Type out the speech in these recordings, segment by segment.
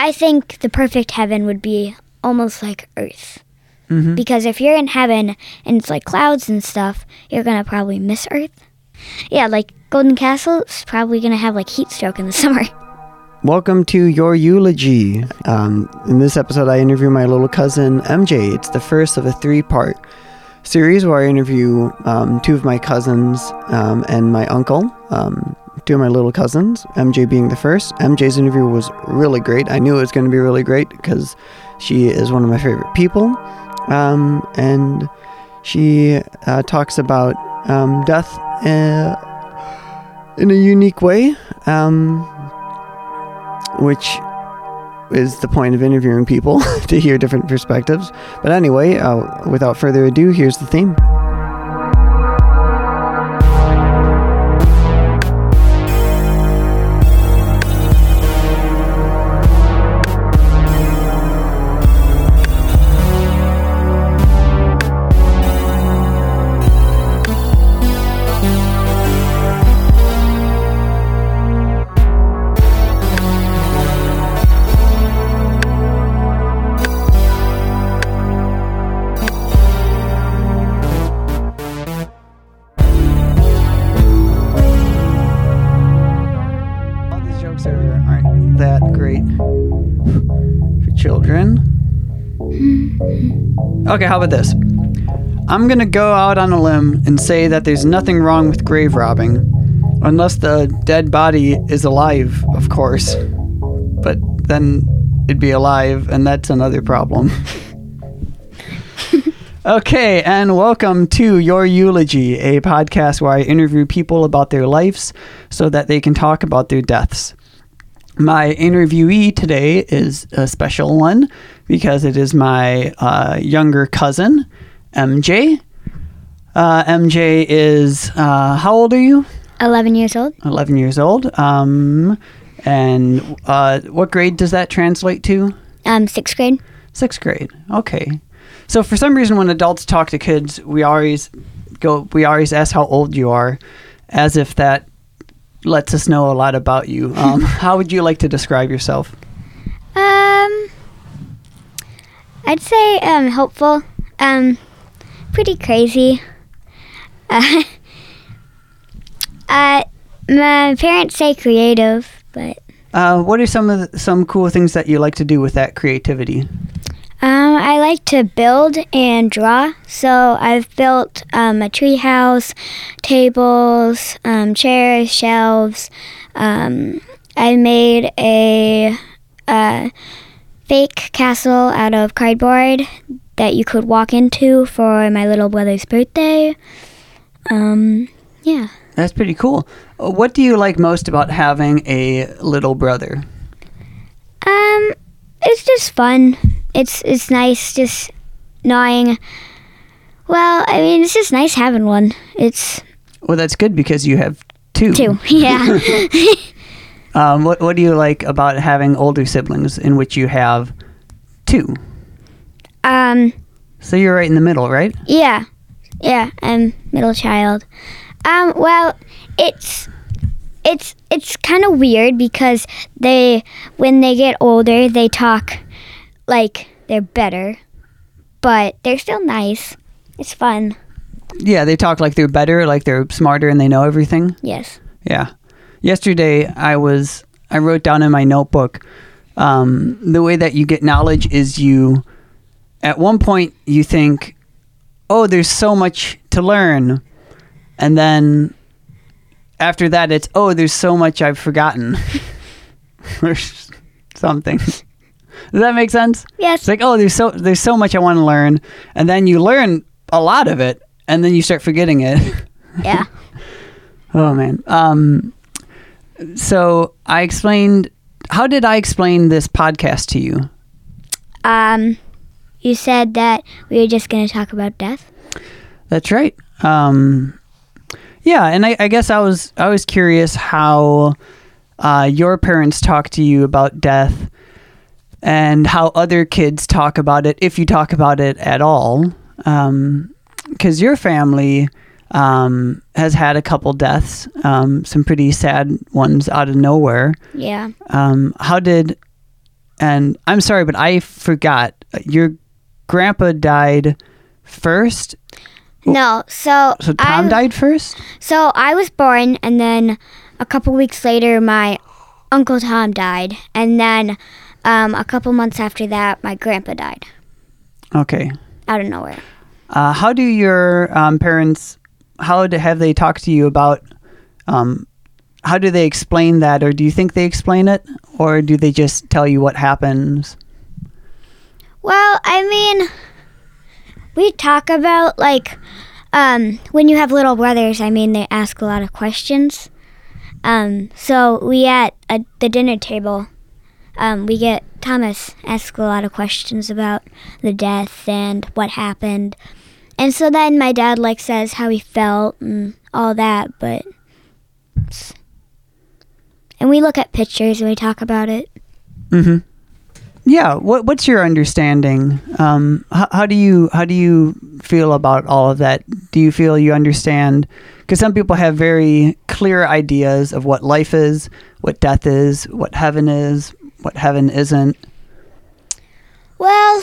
I think the perfect heaven would be almost like Earth. Mhm. Because if you're in heaven and it's like clouds and stuff, you're gonna probably miss Earth. Yeah, like Golden Castle is probably gonna have like heat stroke in the summer. Welcome to Your Eulogy. Um, in this episode, I interview my little cousin MJ. It's the first of a three part series where I interview um, two of my cousins um, and my uncle. Two of my little cousins, MJ being the first. MJ's interview was really great. I knew it was going to be really great because she is one of my favorite people. Um, and she uh, talks about um, death uh, in a unique way. Um, which is the point of interviewing people to hear different perspectives. But anyway, uh, without further ado, here's the theme. Are, aren't that great for children. Okay, how about this? I'm gonna go out on a limb and say that there's nothing wrong with grave robbing, unless the dead body is alive, of course. But then it'd be alive, and that's another problem. Okay, and welcome to Your Eulogy, a podcast where I interview people about their lives so that they can talk about their deaths. My interviewee today is a special one because it is my uh, younger cousin, MJ. Uh, MJ is, uh, how old are you? 11 years old. 11 years old. Um, and uh, what grade does that translate to? Um, sixth grade. Sixth grade. Okay. So for some reason, when adults talk to kids, we always go. We always ask how old you are, as if that lets us know a lot about you. Um, how would you like to describe yourself? Um, I'd say um hopeful. Um, pretty crazy. Uh, uh, my parents say creative, but Uh, what are some of the, some cool things that you like to do with that creativity? I like to build and draw. So I've built um, a tree house, tables, um, chairs, shelves. Um, I made a, uh fake castle out of cardboard that you could walk into for my little brother's birthday. Um, yeah. That's pretty cool. Uh, What do you like most about having a little brother? Um, it's just fun. It's it's nice just knowing. Well, I mean, it's just nice having one. It's Well, that's good because you have two. two. Yeah. Um, what What do you like about having older siblings, in which you have two? um. So you're right in the middle, right? Yeah. Yeah. I'm middle child. Um. Well, it's it's it's kind of weird because they when they get older they talk like they're better, but they're still nice. It's fun. Yeah, they talk like they're better, like they're smarter, and they know everything. Yes. Yeah. Yesterday, I was I wrote down in my notebook um, the way that you get knowledge is you at one point you think, oh, there's so much to learn, and then after that, it's oh, there's so much I've forgotten, or something. Does that make sense? Yes. It's like, oh, there's so there's so much I want to learn, and then you learn a lot of it, and then you start forgetting it. Yeah. oh man. Um, so I explained. How did I explain this podcast to you? Um, you said that we were just going to talk about death. That's right. Um, yeah, and I, I guess I was I was curious how uh, your parents talked to you about death, and how other kids talk about it, if you talk about it at all. Because your family um, has had a couple deaths, um, some pretty sad ones out of nowhere. Yeah. Um, how did and I'm sorry, but I forgot. Your grandpa died first. No, so So Tom I, died first. So I was born, and then a couple weeks later, my uncle Tom died, and then um, a couple months after that, my grandpa died Okay. out of nowhere. Uh, how do your um, parents? How do, have they talked to you about? Um, how do they explain that, or do you think they explain it, or do they just tell you what happens? Well, I mean, we talk about like um, when you have little brothers. I mean, they ask a lot of questions. Um, so we at a, the dinner table, um, we get Thomas ask a lot of questions about the death and what happened, and so then my dad like says how he felt and all that. But and we look at pictures and we talk about it. Mm-hmm. Yeah. What What's your understanding? Um, how, how do you How do you feel about all of that? Do you feel you understand? Because some people have very clear ideas of what life is, what death is, what heaven is, what heaven isn't. Well,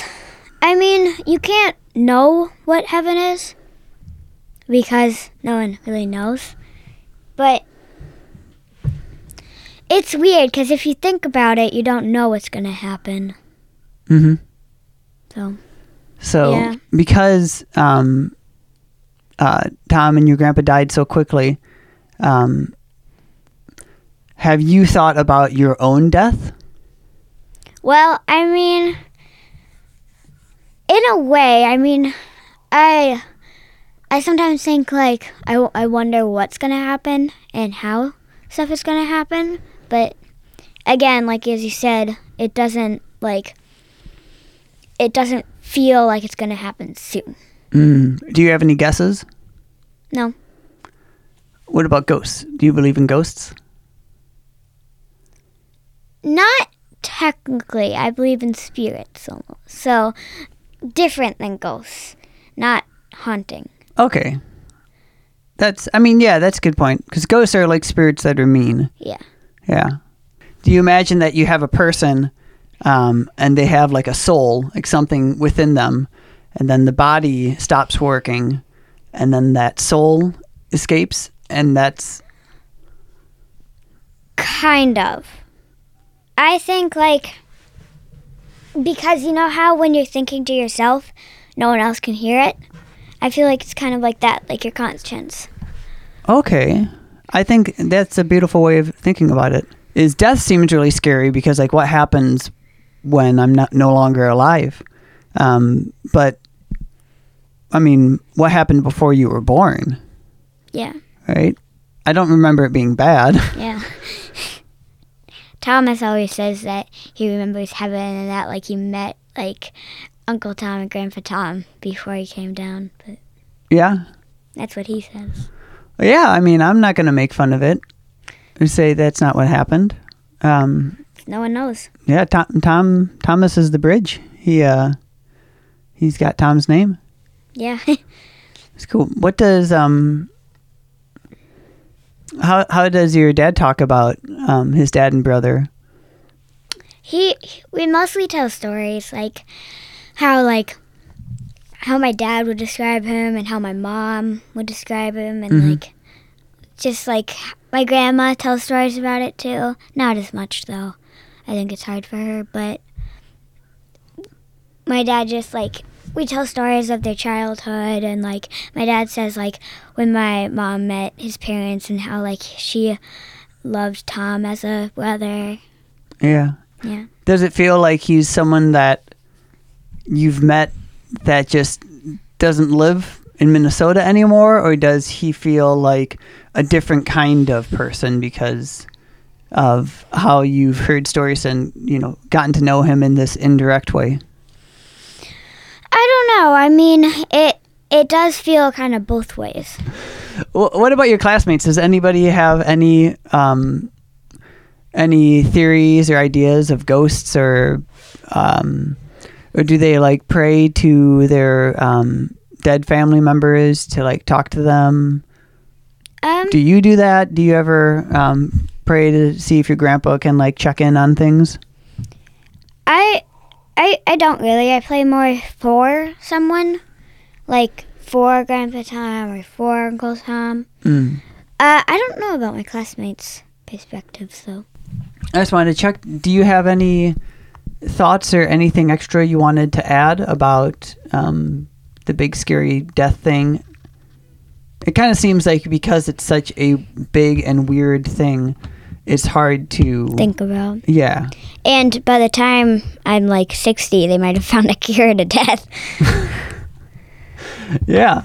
I mean, you can't know what heaven is because no one really knows. But it's weird because if you think about it, you don't know what's going to happen. Mm-hmm. So, So Yeah. because um, uh, Tom and your grandpa died so quickly, um, have you thought about your own death? Well, I mean, in a way, I mean, I I sometimes think like I, I wonder what's going to happen and how stuff is going to happen, but again, like as you said, it doesn't like it doesn't feel like it's going to happen soon. Mm. Do you have any guesses? No. What about ghosts? Do you believe in ghosts? Not technically. I believe in spirits almost. So different than ghosts. Not haunting. Okay. That's, I mean, yeah, that's a good point. Because ghosts are like spirits that are mean. Yeah. Yeah. Do you imagine that you have a person um, and they have like a soul, like something within them, and then the body stops working, and then that soul escapes, and that's. Kind of. I think like because you know how when you're thinking to yourself, no one else can hear it. I feel like it's kind of like that, like your conscience. Okay. I think that's a beautiful way of thinking about it. Is death seems really scary because like what happens when I'm not no longer alive? Um, but I mean, what happened before you were born, Yeah. right? I don't remember it being bad. Yeah. Thomas always says that he remembers heaven and that like he met like Uncle Tom and Grandpa Tom before he came down. But yeah. that's what he says. Yeah, I mean, I'm not going to make fun of it or say that's not what happened. Um, No one knows. yeah, Tom, Tom Thomas is the bridge. He uh, he's got Tom's name. Yeah. It's cool. What does um how how does your dad talk about um his dad and brother? he we mostly tell stories like how like how my dad would describe him and how my mom would describe him and Mhm. like just like my grandma tells stories about it too not as much though i think it's hard for her but my dad just like we tell stories of their childhood and like my dad says like when my mom met his parents and how like she loved tom as a brother Yeah. Yeah. Does it feel like he's someone that you've met that just doesn't live in Minnesota anymore or does he feel like a different kind of person because of how you've heard stories and, you know, gotten to know him in this indirect way? I don't know. I mean, it it does feel kind of both ways. Wh- What about your classmates? Does anybody have any um, any theories or ideas of ghosts, or um, or do they like pray to their um, dead family members to like talk to them? Um, Do you do that? Do you ever um, pray to see if your grandpa can like check in on things? I, I, I don't really. I play more for someone, like for Grandpa Tom or for Uncle Tom. Mm. Uh, I don't know about my classmates' perspectives though. I just wanted to check. Do you have any thoughts or anything extra you wanted to add about um, the big scary death thing? It kind of seems like because it's such a big and weird thing, it's hard to Think about. Yeah, And by the time I'm like 60, they might have found a cure to death. yeah.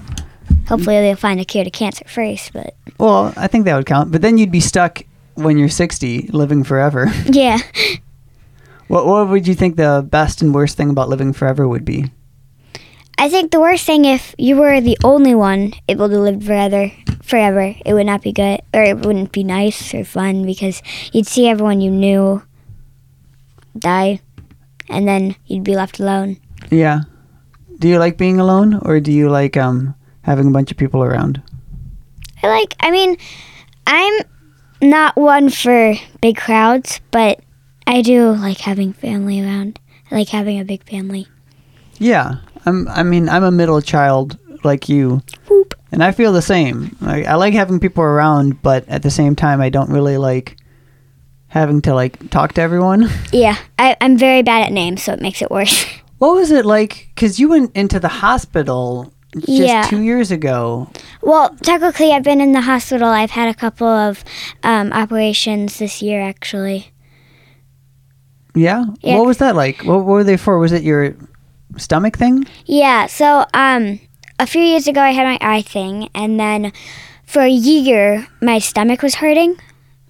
Hopefully, they'll find a cure to cancer first. But Well, I think that would count. But then you'd be stuck when you're 60, living forever. yeah, what What would you think the best and worst thing about living forever would be? I think the worst thing if you were the only one able to live forever, forever, it would not be good, or it wouldn't be nice or fun because you'd see everyone you knew die, and then you'd be left alone. Yeah. Do you like being alone, or do you like um having a bunch of people around? I like. I mean, I'm not one for big crowds, but I do like having family around. I like having a big family. Yeah, I'm. I mean, I'm a middle child like you, Whoop. and I feel the same. Like, I like having people around, but at the same time, I don't really like having to like talk to everyone. Yeah, I, I'm very bad at names, so it makes it worse. What was it like? Because you went into the hospital just Yeah. two years ago. Well, technically, I've been in the hospital. I've had a couple of um, operations this year, actually. Yeah? Yeah. What was that like? What, what were they for? Was it your stomach thing? Yeah, so um, a few years ago, I had my eye thing, and then for a year, my stomach was hurting,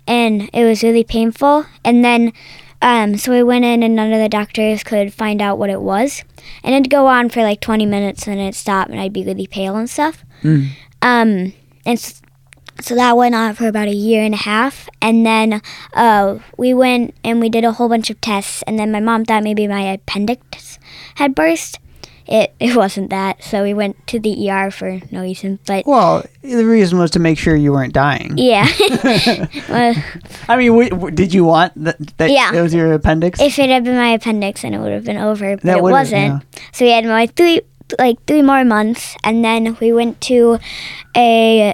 and it was really painful. And then, um, so we went in, and none of the doctors could find out what it was. And it'd go on for like 20 minutes, and it'd stop, and I'd be really pale and stuff. Mm. Um, and so that went on for about a year and a half, and then uh, we went and we did a whole bunch of tests, and then my mom thought maybe my appendix had burst. It it wasn't that, so we went to the ER for no reason. But Well, the reason was to make sure you weren't dying. yeah, well, I mean, w- w- did you want that? that Yeah. It was your appendix? if it had been my appendix, then it would have been over. But That it wasn't. So we had like three like three more months, and then we went to a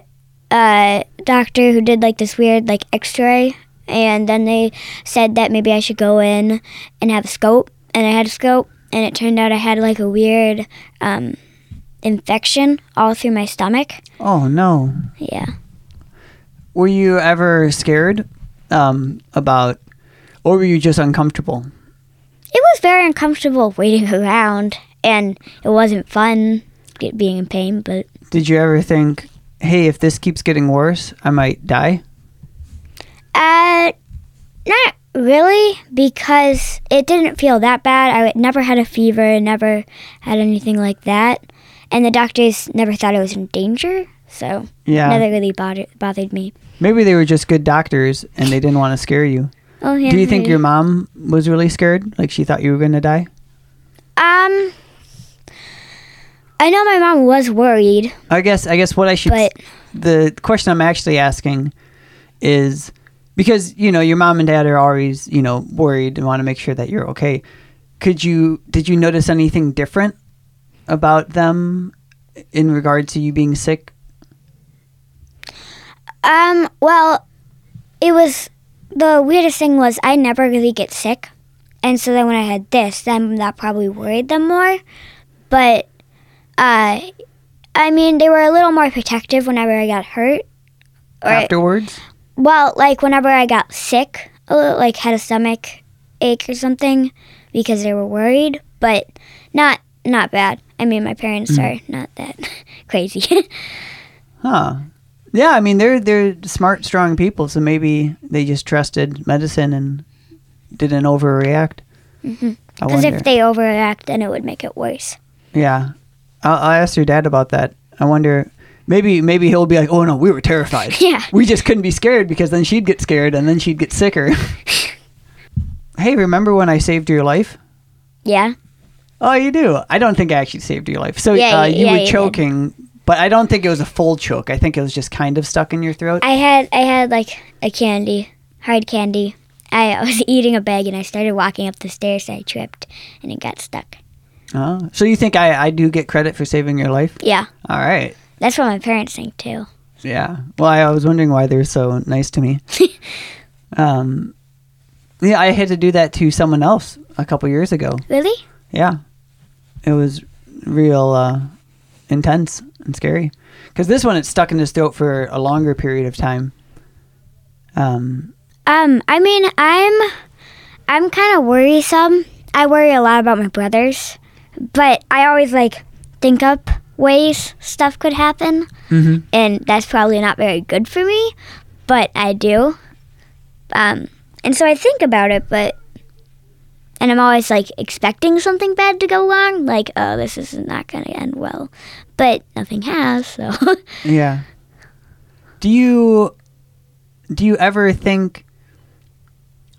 uh, doctor who did like this weird like X-ray, and then they said that maybe I should go in and have a scope, and I had a scope, and it turned out I had like a weird um, infection all through my stomach. oh, no. Yeah. Were you ever scared um, about, or were you just uncomfortable? It was very uncomfortable waiting around, and it wasn't fun get, being in pain, but Did you ever think, hey, if this keeps getting worse, I might die? Uh, not really, because it didn't feel that bad. I never had a fever, never had anything like that, and the doctors never thought I was in danger, so Yeah. never really bothered bothered me. Maybe they were just good doctors and they didn't want to scare you. Oh yeah. Do you think your mom was really scared? Like she thought you were going to die? Um, I know my mom was worried, I guess I guess what I should but the question I'm actually asking is because you know your mom and dad are always you know worried and want to make sure that you're okay. Could you did you notice anything different about them in regard to you being sick? um, well, it was the weirdest thing was I never really get sick, and so then when I had this, then that probably worried them more. But, uh, I mean, they were a little more protective whenever I got hurt. Or, afterwards? well, like whenever I got sick, a little, like had a stomach ache or something, because they were worried. But not not bad. I mean, my parents are not that crazy. Huh. Yeah, I mean they're they're smart, strong people, so maybe they just trusted medicine and didn't overreact. Mhm. I Because wonder. if they overreact, then it would make it worse. yeah, I'll, I'll ask your dad about that. I wonder. Maybe maybe he'll be like, "Oh no, we were terrified. Yeah. we just couldn't be scared because then she'd get scared and then she'd get sicker." hey, remember when I saved your life? Yeah. Oh, you do. I don't think I actually saved your life. So Yeah, uh, you yeah, were choking, but I don't think it was a full choke. I think it was just kind of stuck in your throat. I had I had like a candy, hard candy, I was eating a bag and I started walking up the stairs. And I tripped and it got stuck. Oh, so you think I, I do get credit for saving your life? Yeah, All right. that's what my parents think too. Yeah. Well, I, I was wondering why they're so nice to me. um, yeah, I had to do that to someone else a couple years ago. Really? Yeah, it was real uh, intense and scary. Because this one, it's stuck in his throat for a longer period of time. Um, Um, I mean, I'm I'm kind of worrisome. I worry a lot about my brothers, but I always like think up ways stuff could happen, mhm. and that's probably not very good for me, but I do. Um, and so I think about it, but and I'm always like expecting something bad to go wrong, like oh, this is not going to end well, but nothing has. So Yeah. Do you do you ever think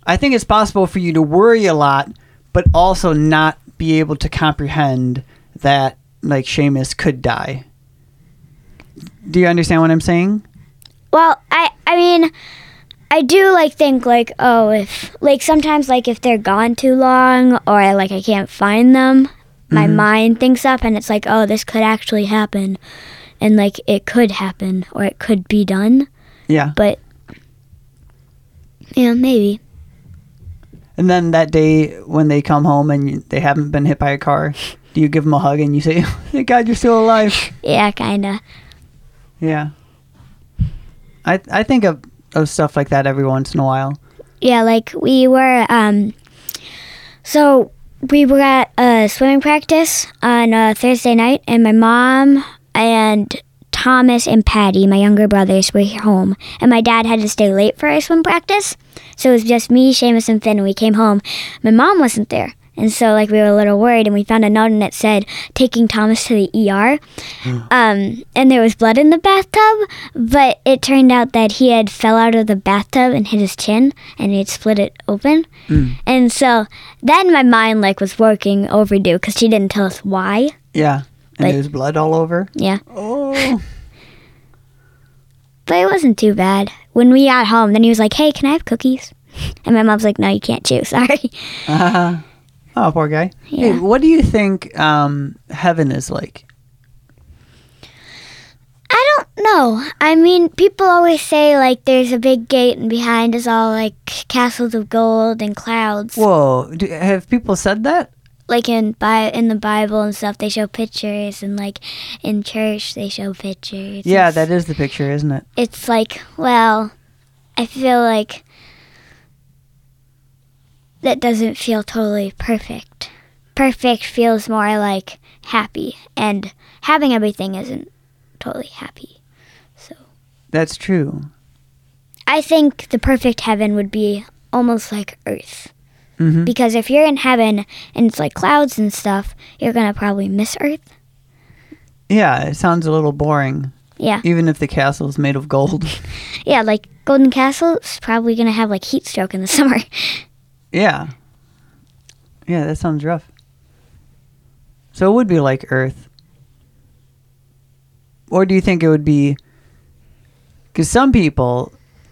I think it's possible for you to worry a lot but also not be able to comprehend that like Seamus could die. Do you understand what I'm saying? Well, I I mean, I do like think like oh if like sometimes like if they're gone too long or I, like I can't find them, my Mhm. mind thinks up and it's like oh this could actually happen, and like it could happen or it could be done, Yeah. but yeah maybe And then that day when they come home and they haven't been hit by a car, do you give them a hug and you say, "Thank God you're still alive"? yeah kinda Yeah. I I think of of stuff like that every once in a while. yeah like we were um so we were at a swimming practice on uh, Thursday night, and my mom and Thomas and Patty, my younger brothers, were home, and my dad had to stay late for our swim practice. So it was just me, Seamus, and Finn. And we came home. My mom wasn't there, and so like we were a little worried. And we found a note, and it said taking Thomas to the ER. Um, and there was blood in the bathtub, but it turned out that he had fell out of the bathtub and hit his chin, and he had split it open. Mm. And so then my mind like was working overdue because she didn't tell us why. Yeah. And Like- there's blood all over. Yeah. Oh. But it wasn't too bad. When we got home, then he was like, "Hey, can I have cookies?" And my mom's like, "No, you can't chew. Sorry." Uh, oh, poor guy. Hey, Yeah. what do you think um, heaven is like? I don't know. I mean, people always say like there's a big gate and behind is all like castles of gold and clouds. Whoa. Do, have people said that? Like in bi- in the Bible and stuff, they show pictures, and like in church they show pictures. Yeah, that is the picture, isn't it? it's like well, I feel like that doesn't feel totally perfect. Perfect feels more like happy, and having everything isn't totally happy. So That's true. I think the perfect heaven would be almost like Earth. Hmm Because if you're in heaven and it's like clouds and stuff, you're gonna probably miss Earth. Yeah, it sounds a little boring, Yeah. even if the castle's made of gold. Yeah, like Golden Castle is probably gonna have like heat stroke in the summer. yeah. Yeah, that sounds rough. So it would be like Earth. Or do you think it would be. Because some people,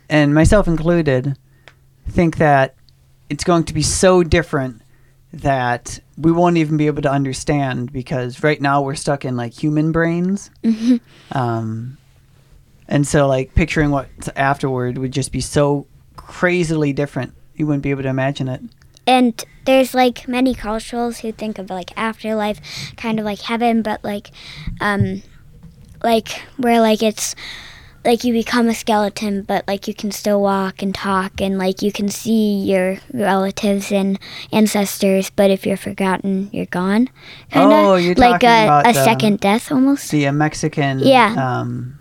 and myself included, think that it's going to be so different that we won't even be able to understand because right now we're stuck in like human brains. Mhm. Um, and so, like, picturing what's afterward would just be so crazily different. You wouldn't be able to imagine it. and there's like many cultures who think of like afterlife kind of like heaven, but like, um, like where like it's like you become a skeleton, but like you can still walk and talk, and like you can see your relatives and ancestors, but if you're forgotten, you're gone. Kinda. Oh, you're like talking a, about a the- second death almost. See, a Mexican, Yeah. um,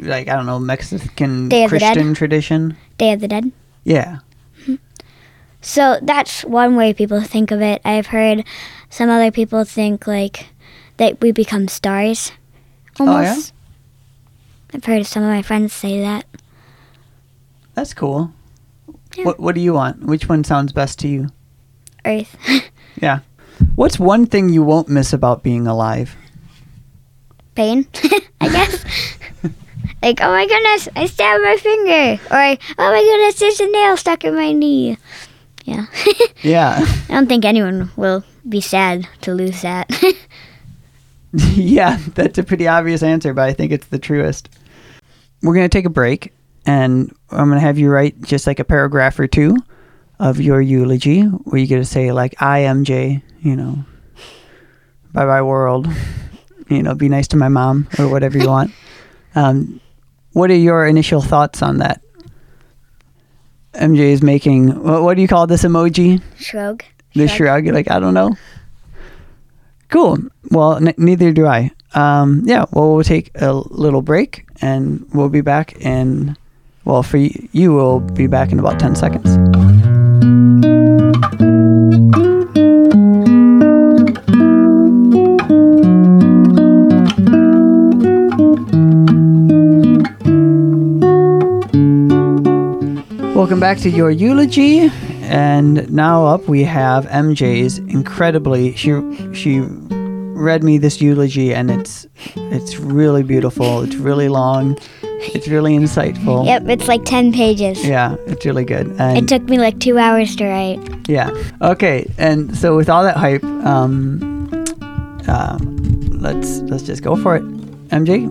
like, I don't know, Mexican Day of the Dead? Christian tradition. Day of the Dead. Yeah. So that's one way people think of it. I've heard some other people think like that we become stars. Oh, yeah? I've heard some of my friends say that. That's cool. Yeah. What, what do you want? Which one sounds best to you? Earth. Yeah. What's one thing you won't miss about being alive? Pain, I guess. Like, oh my goodness, I stabbed my finger. Or, oh my goodness, there's a nail stuck in my knee. Yeah. Yeah. I don't think anyone will be sad to lose that. yeah, that's a pretty obvious answer, but I think it's the truest. We're going to take a break, and I'm going to have you write just like a paragraph or two of your eulogy where you get to say, like, I, MJ, you know, bye bye world, you know, be nice to my mom or whatever you want. Um, what are your initial thoughts on that? MJ is making, what, what do you call this emoji? Shrug. The shrug. Like, I don't know. Cool. Well, n- neither do I. Um, yeah, well, we'll take a little break and we'll be back in, well, for y- you, we'll be back in about 10 seconds. Welcome back to your eulogy, and now up we have MJ's incredibly. She she read me this eulogy, and it's it's really beautiful. It's really long. It's really insightful. Yep, it's like 10 pages. Yeah, it's really good. And It took me like two hours to write. yeah. Okay. And so with all that hype, um, uh, let's let's just go for it. MJ.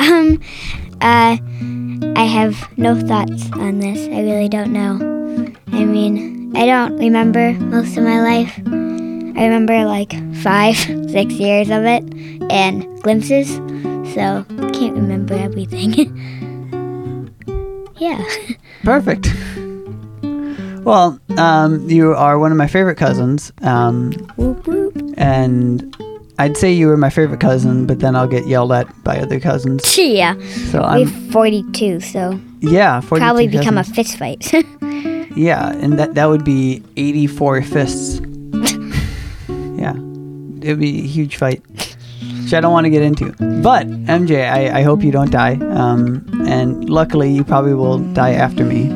Um, uh, I have no thoughts on this. I really don't know. I mean, I don't remember most of my life. I remember like five, six years of it and glimpses, so can't remember everything. yeah. Perfect. Well, um, you are one of my favorite cousins, um, Whoop whoop. and I'd say you were my favorite cousin, but then I'll get yelled at by other cousins. Yeah. So I'm We're I'm 42, so yeah, 42 probably become a fist fight. yeah, and that that would be 84 fists. Yeah, it would be a huge fight, which I don't want to get into. But MJ, I, I hope you don't die. Um, and luckily, you probably will die after me,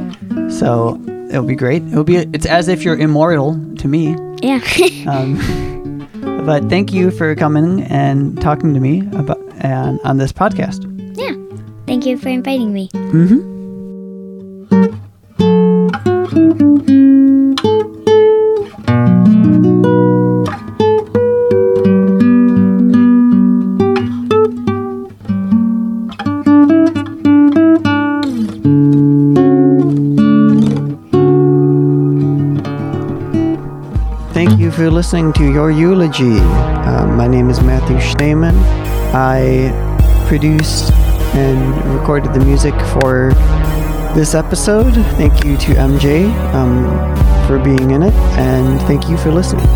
so it'll be great. It'll be it's as if you're immortal to me. yeah. Um, but thank you for coming and talking to me about and on this podcast. yeah. Thank you for inviting me. Mm-hmm. Thank you for listening to your eulogy. Um, my name is Matthew Schneeman. I produced and recorded the music for this episode. Thank you to MJ um, for being in it, and thank you for listening.